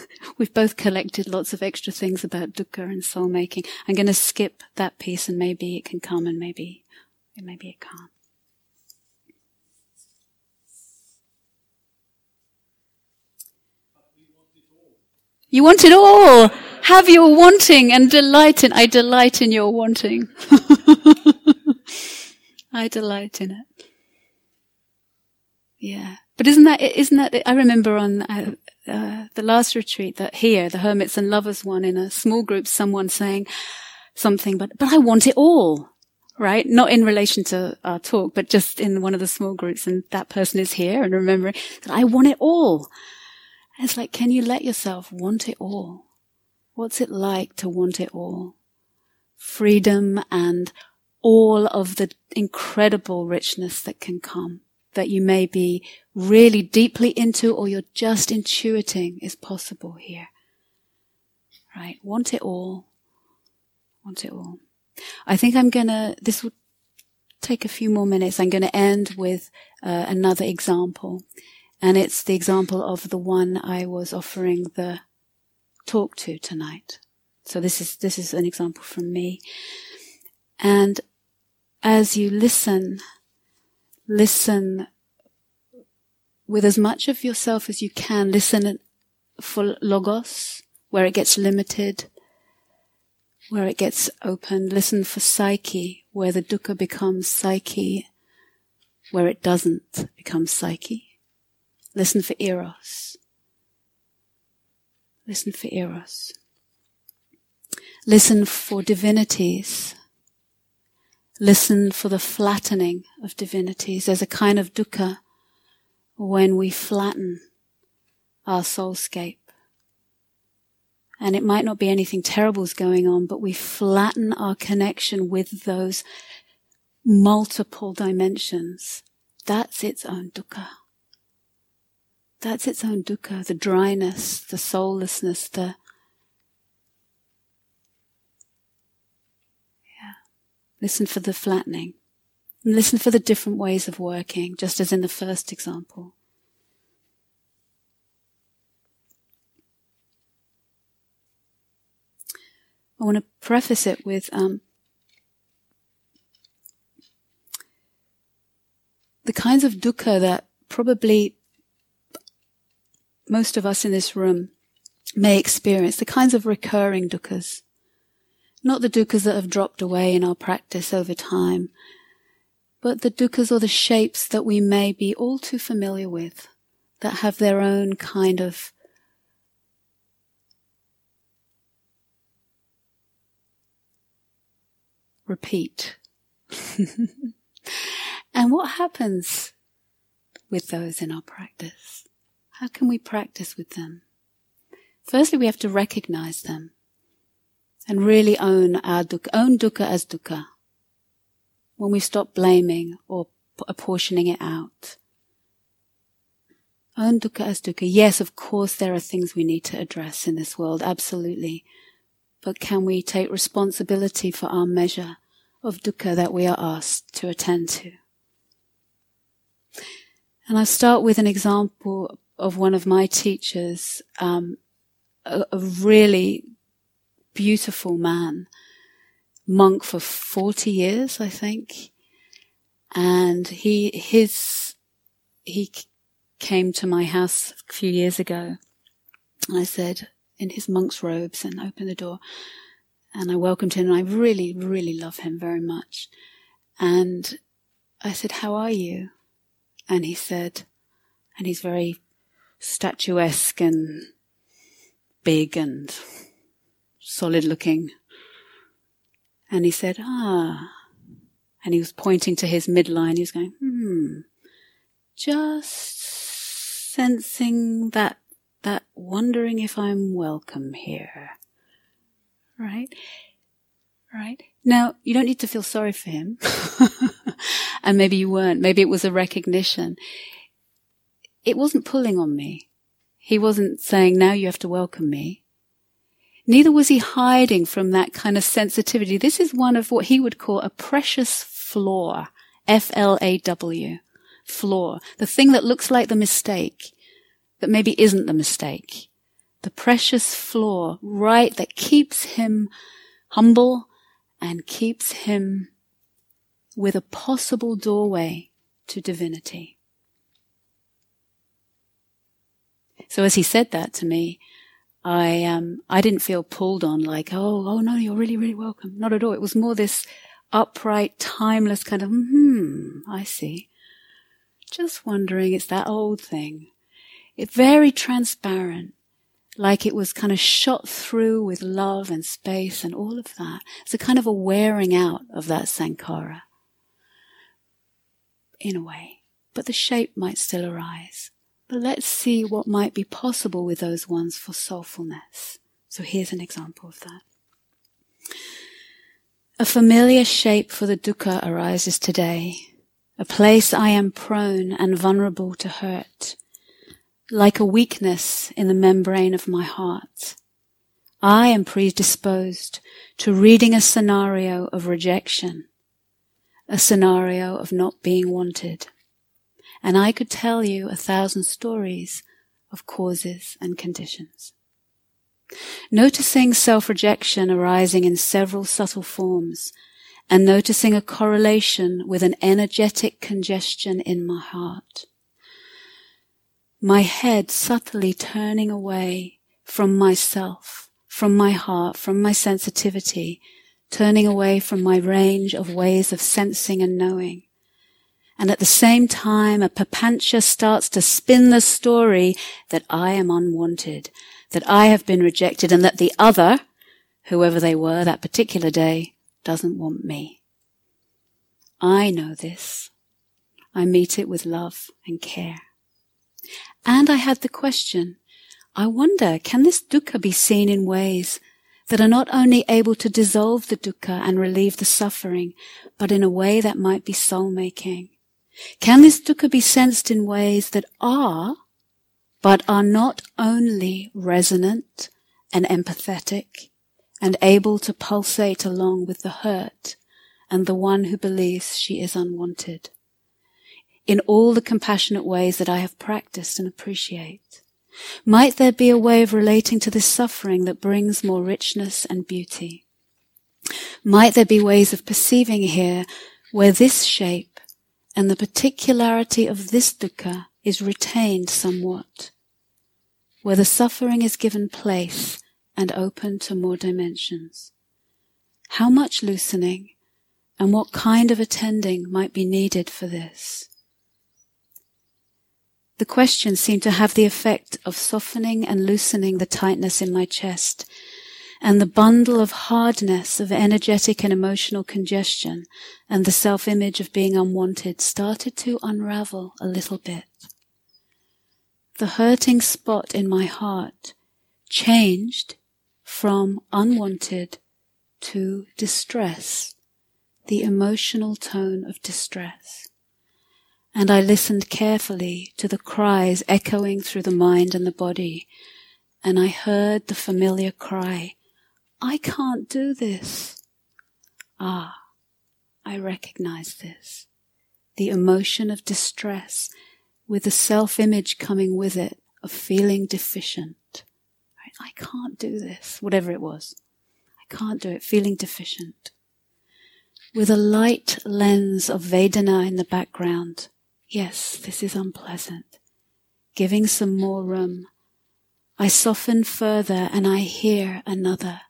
A: We've both collected lots of extra things about dukkha and soul making. I'm going to skip that piece and maybe it can come and maybe, maybe it can't. You want it all. have your wanting and delight in, I delight in your wanting. <laughs> I delight in it. Yeah. But isn't that, isn't that, I remember on uh, uh, the last retreat that here, the Hermits and Lovers one in a small group, someone saying something, but, but I want it all right? Not in relation to our talk, but just in one of the small groups and that person is here and remembering that I want it all. And it's like, can you let yourself want it all? What's it like to want it all? Freedom and all of the incredible richness that can come that you may be really deeply into or you're just intuiting is possible here. Right? Want it all. Want it all. I think I'm gonna, this will take a few more minutes. I'm gonna end with uh, another example. And it's the example of the one I was offering the talk to tonight. So this is, this is an example from me. And as you listen, listen with as much of yourself as you can. Listen for logos, where it gets limited where it gets open. Listen for psyche, where the dukkha becomes psyche, where it doesn't become psyche. Listen for eros. Listen for eros. Listen for divinities. Listen for the flattening of divinities. There's a kind of dukkha when we flatten our soulscape and it might not be anything terrible is going on, but we flatten our connection with those multiple dimensions. That's its own dukkha. That's its own dukkha, the dryness, the soullessness, the Listen for the flattening. And listen for the different ways of working, just as in the first example. I want to preface it with um, the kinds of dukkha that probably most of us in this room may experience, the kinds of recurring dukkhas. Not the dukkhas that have dropped away in our practice over time, but the dukkhas or the shapes that we may be all too familiar with, that have their own kind of repeat. <laughs> and what happens with those in our practice? How can we practice with them? Firstly, we have to recognize them and really own our dukkha, own dukkha as dukkha. When we stop blaming or apportioning it out. Own dukkha as dukkha. Yes, of course, there are things we need to address in this world, absolutely. But can we take responsibility for our measure of dukkha that we are asked to attend to? And I start with an example of one of my teachers, um, a, a really beautiful man, monk for 40 years, I think. And he, his, he came to my house a few years ago. I said, in his monk's robes and opened the door. And I welcomed him and I really, really love him very much. And I said, how are you? And he said, and he's very statuesque and big and solid looking. And he said, ah, and he was pointing to his midline. He was going, hmm, just sensing that that wondering if I'm welcome here. Right? Right? Now, you don't need to feel sorry for him. <laughs> and maybe you weren't. Maybe it was a recognition. It wasn't pulling on me. He wasn't saying, now you have to welcome me. Neither was he hiding from that kind of sensitivity. This is one of what he would call a precious flaw. F-L-A-W. Flaw. The thing that looks like the mistake that maybe isn't the mistake. The precious flaw, right, that keeps him humble and keeps him with a possible doorway to divinity. So as he said that to me, I um I didn't feel pulled on like oh oh no you're really really welcome. Not at all. It was more this upright timeless kind of hmm I see. Just wondering it's that old thing. It very transparent like it was kind of shot through with love and space and all of that. It's a kind of a wearing out of that sankhara in a way. But the shape might still arise but let's see what might be possible with those ones for soulfulness. So here's an example of that. A familiar shape for the dukkha arises today, a place I am prone and vulnerable to hurt, like a weakness in the membrane of my heart. I am predisposed to reading a scenario of rejection, a scenario of not being wanted and I could tell you a thousand stories of causes and conditions. Noticing self-rejection arising in several subtle forms and noticing a correlation with an energetic congestion in my heart. My head subtly turning away from myself, from my heart, from my sensitivity, turning away from my range of ways of sensing and knowing and at the same time, a papancha starts to spin the story that I am unwanted, that I have been rejected, and that the other, whoever they were that particular day, doesn't want me. I know this. I meet it with love and care. And I had the question, I wonder, can this dukkha be seen in ways that are not only able to dissolve the dukkha and relieve the suffering, but in a way that might be soul making? Can this dukkha be sensed in ways that are, but are not only resonant and empathetic and able to pulsate along with the hurt and the one who believes she is unwanted? In all the compassionate ways that I have practiced and appreciate. Might there be a way of relating to this suffering that brings more richness and beauty? Might there be ways of perceiving here where this shape and the particularity of this dukkha is retained somewhat, where the suffering is given place and open to more dimensions. How much loosening and what kind of attending might be needed for this? The question seemed to have the effect of softening and loosening the tightness in my chest and the bundle of hardness of energetic and emotional congestion and the self-image of being unwanted started to unravel a little bit. The hurting spot in my heart changed from unwanted to distress, the emotional tone of distress. And I listened carefully to the cries echoing through the mind and the body, and I heard the familiar cry, I can't do this. Ah, I recognize this. The emotion of distress with the self-image coming with it of feeling deficient. I can't do this, whatever it was. I can't do it, feeling deficient. With a light lens of Vedana in the background. Yes, this is unpleasant. Giving some more room. I soften further and I hear another.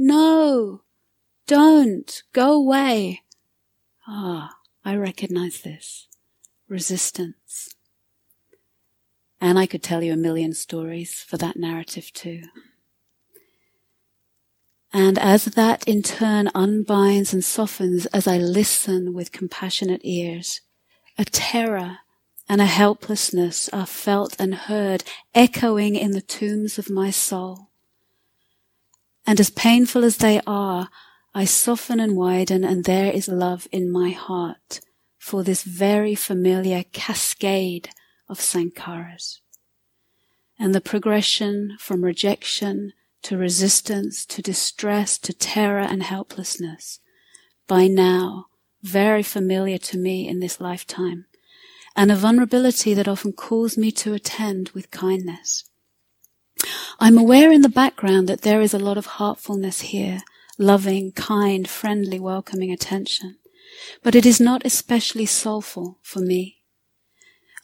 A: No, don't, go away. Ah, I recognize this. Resistance. And I could tell you a million stories for that narrative too. And as that in turn unbinds and softens as I listen with compassionate ears, a terror and a helplessness are felt and heard echoing in the tombs of my soul. And as painful as they are, I soften and widen and there is love in my heart for this very familiar cascade of sankharas. And the progression from rejection to resistance to distress to terror and helplessness by now very familiar to me in this lifetime and a vulnerability that often calls me to attend with kindness. I'm aware in the background that there is a lot of heartfulness here, loving, kind, friendly, welcoming attention. But it is not especially soulful for me.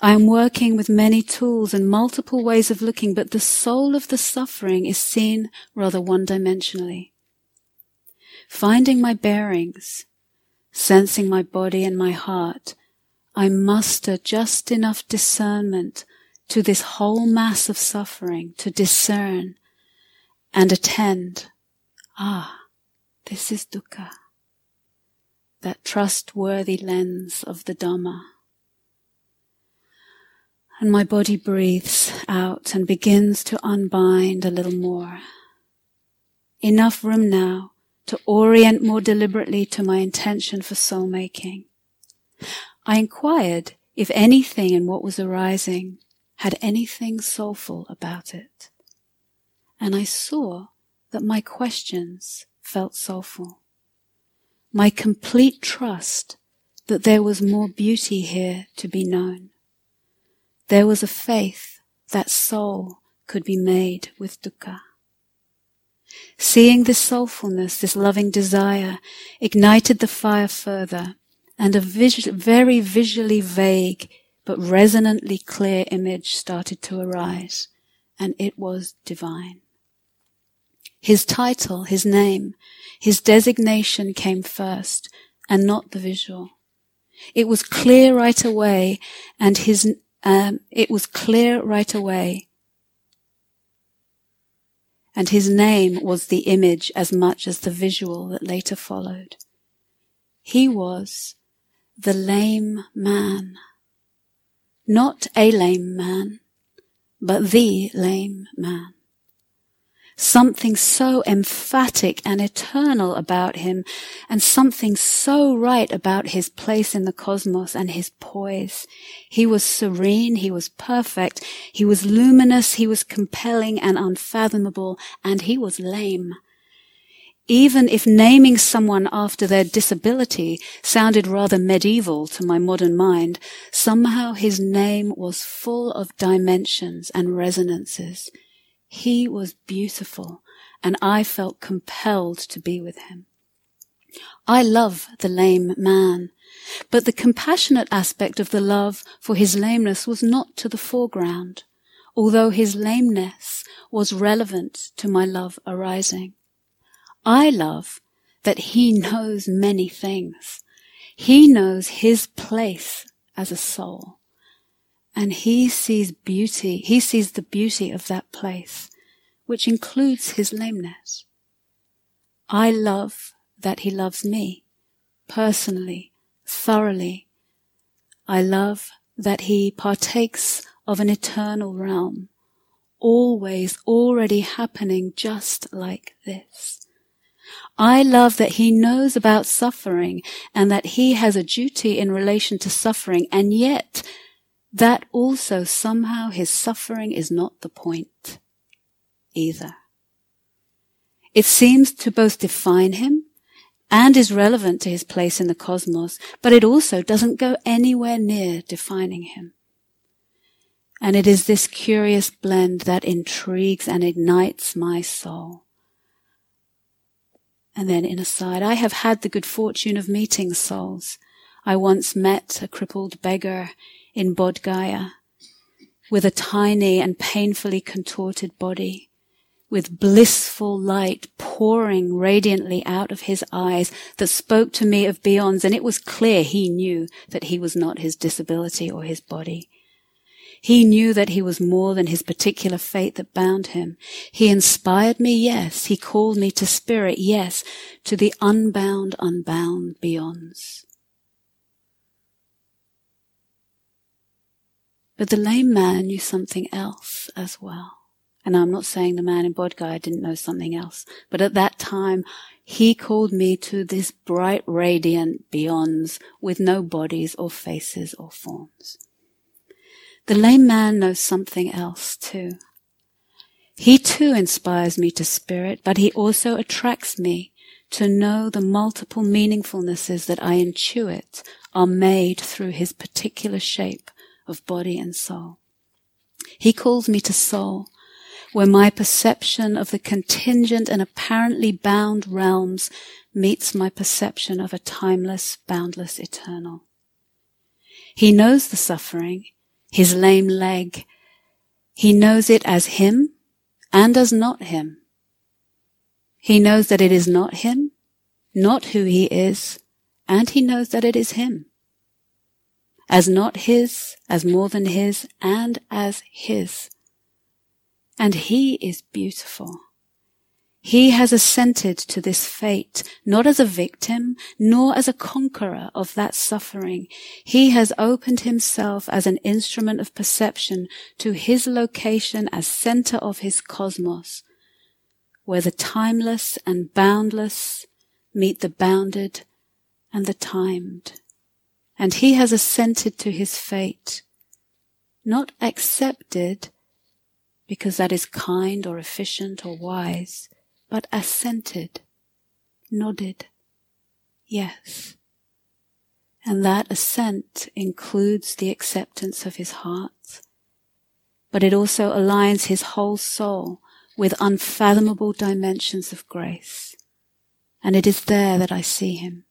A: I am working with many tools and multiple ways of looking, but the soul of the suffering is seen rather one-dimensionally. Finding my bearings, sensing my body and my heart, I muster just enough discernment to this whole mass of suffering to discern and attend. Ah, this is dukkha. That trustworthy lens of the Dhamma and my body breathes out and begins to unbind a little more. Enough room now to orient more deliberately to my intention for soul making. I inquired if anything in what was arising had anything soulful about it. And I saw that my questions felt soulful. My complete trust that there was more beauty here to be known. There was a faith that soul could be made with dukkha. Seeing this soulfulness, this loving desire, ignited the fire further, and a vis- very visually vague but resonantly clear image started to arise, and it was divine. His title, his name, his designation came first, and not the visual. It was clear right away, and his um, it was clear right away. And his name was the image as much as the visual that later followed. He was the lame man. Not a lame man, but the lame man something so emphatic and eternal about him, and something so right about his place in the cosmos and his poise. He was serene, he was perfect, he was luminous, he was compelling and unfathomable, and he was lame. Even if naming someone after their disability sounded rather medieval to my modern mind, somehow his name was full of dimensions and resonances. He was beautiful and I felt compelled to be with him. I love the lame man, but the compassionate aspect of the love for his lameness was not to the foreground, although his lameness was relevant to my love arising. I love that he knows many things. He knows his place as a soul. And he sees beauty, he sees the beauty of that place, which includes his lameness. I love that he loves me, personally, thoroughly. I love that he partakes of an eternal realm, always already happening just like this. I love that he knows about suffering and that he has a duty in relation to suffering and yet that also somehow his suffering is not the point either. It seems to both define him and is relevant to his place in the cosmos, but it also doesn't go anywhere near defining him. And it is this curious blend that intrigues and ignites my soul. And then in a aside, I have had the good fortune of meeting souls. I once met a crippled beggar in Bodh Gaya with a tiny and painfully contorted body, with blissful light pouring radiantly out of his eyes that spoke to me of beyonds, and it was clear he knew that he was not his disability or his body. He knew that he was more than his particular fate that bound him. He inspired me, yes. He called me to spirit, yes, to the unbound, unbound beyonds. But the lame man knew something else as well. And I'm not saying the man in Bodh Gaya didn't know something else, but at that time, he called me to this bright, radiant beyonds with no bodies or faces or forms. The lame man knows something else too. He too inspires me to spirit, but he also attracts me to know the multiple meaningfulnesses that I intuit are made through his particular shape of body and soul. He calls me to soul, where my perception of the contingent and apparently bound realms meets my perception of a timeless, boundless, eternal. He knows the suffering. His lame leg. He knows it as him and as not him. He knows that it is not him, not who he is, and he knows that it is him. As not his, as more than his, and as his. And he is beautiful. He has assented to this fate, not as a victim, nor as a conqueror of that suffering. He has opened himself as an instrument of perception to his location as center of his cosmos, where the timeless and boundless meet the bounded and the timed. And he has assented to his fate, not accepted because that is kind or efficient or wise, but assented, nodded, yes. And that assent includes the acceptance of his heart, but it also aligns his whole soul with unfathomable dimensions of grace. And it is there that I see him.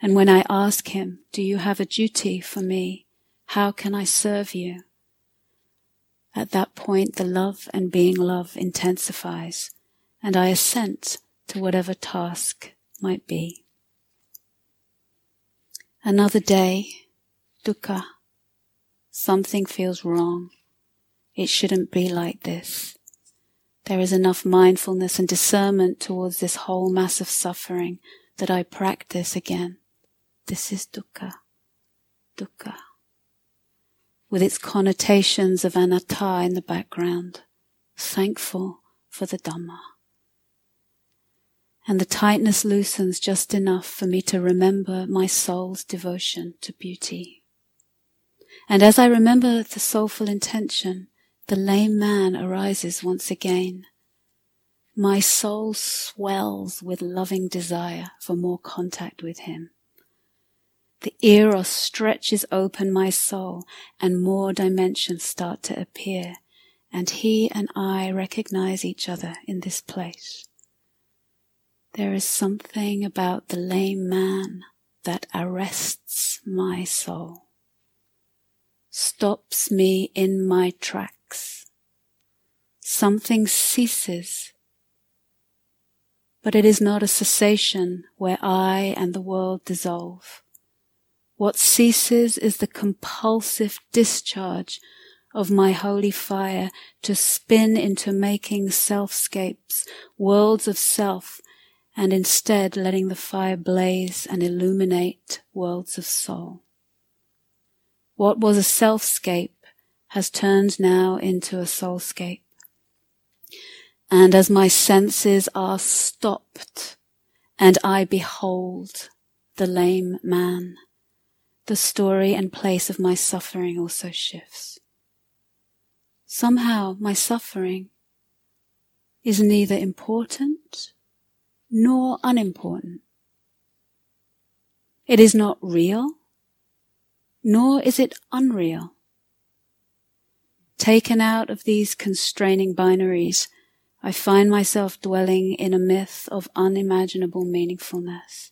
A: And when I ask him, do you have a duty for me? How can I serve you? At that point, the love and being love intensifies and I assent to whatever task might be. Another day, dukkha. Something feels wrong. It shouldn't be like this. There is enough mindfulness and discernment towards this whole mass of suffering that I practice again. This is dukkha. Dukkha. With its connotations of anatta in the background. Thankful for the Dhamma and the tightness loosens just enough for me to remember my soul's devotion to beauty. And as I remember the soulful intention, the lame man arises once again. My soul swells with loving desire for more contact with him. The eros stretches open my soul and more dimensions start to appear and he and I recognize each other in this place. There is something about the lame man that arrests my soul, stops me in my tracks. Something ceases, but it is not a cessation where I and the world dissolve. What ceases is the compulsive discharge of my holy fire to spin into making selfscapes, worlds of self and instead letting the fire blaze and illuminate worlds of soul. What was a selfscape has turned now into a soulscape. And as my senses are stopped and I behold the lame man, the story and place of my suffering also shifts. Somehow my suffering is neither important nor unimportant. It is not real, nor is it unreal. Taken out of these constraining binaries, I find myself dwelling in a myth of unimaginable meaningfulness.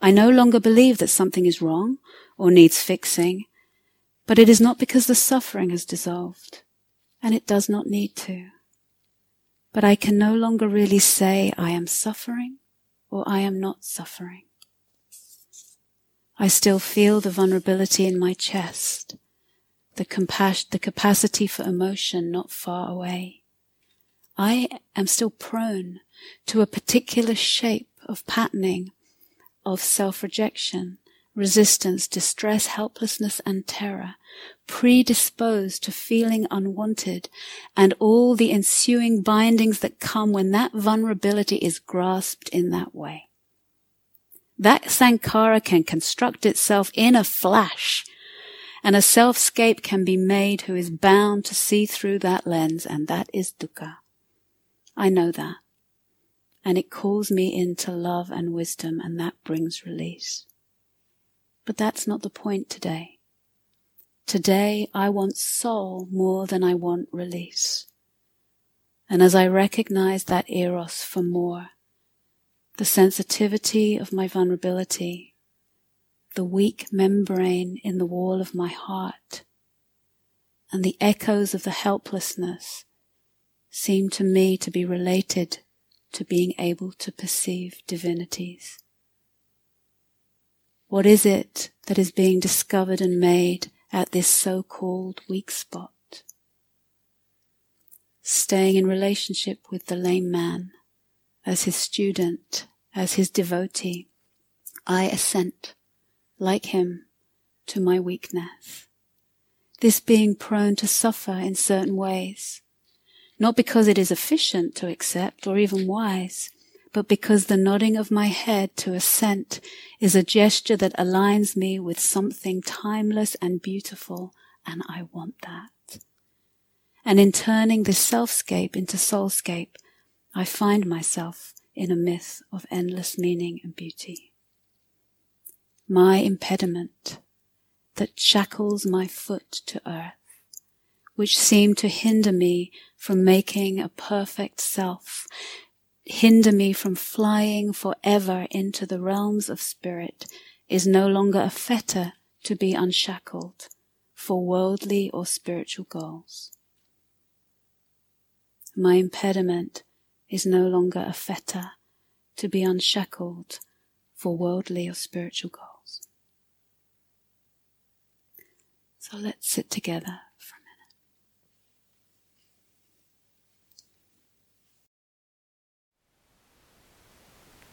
A: I no longer believe that something is wrong or needs fixing, but it is not because the suffering has dissolved, and it does not need to. But I can no longer really say I am suffering or I am not suffering. I still feel the vulnerability in my chest, the the capacity for emotion not far away. I am still prone to a particular shape of patterning of self-rejection resistance, distress, helplessness, and terror, predisposed to feeling unwanted, and all the ensuing bindings that come when that vulnerability is grasped in that way. That sankhara can construct itself in a flash, and a selfscape can be made who is bound to see through that lens, and that is dukkha. I know that. And it calls me into love and wisdom, and that brings release. But that's not the point today. Today I want soul more than I want release. And as I recognize that eros for more, the sensitivity of my vulnerability, the weak membrane in the wall of my heart and the echoes of the helplessness seem to me to be related to being able to perceive divinities. What is it that is being discovered and made at this so-called weak spot? Staying in relationship with the lame man as his student, as his devotee, I assent, like him, to my weakness. This being prone to suffer in certain ways, not because it is efficient to accept or even wise, but because the nodding of my head to assent is a gesture that aligns me with something timeless and beautiful, and I want that. And in turning this selfscape into soulscape, I find myself in a myth of endless meaning and beauty. My impediment that shackles my foot to earth, which seem to hinder me from making a perfect self, hinder me from flying forever into the realms of spirit, is no longer a fetter to be unshackled for worldly or spiritual goals. My impediment is no longer a fetter to be unshackled for worldly or spiritual goals. So let's sit together for a minute.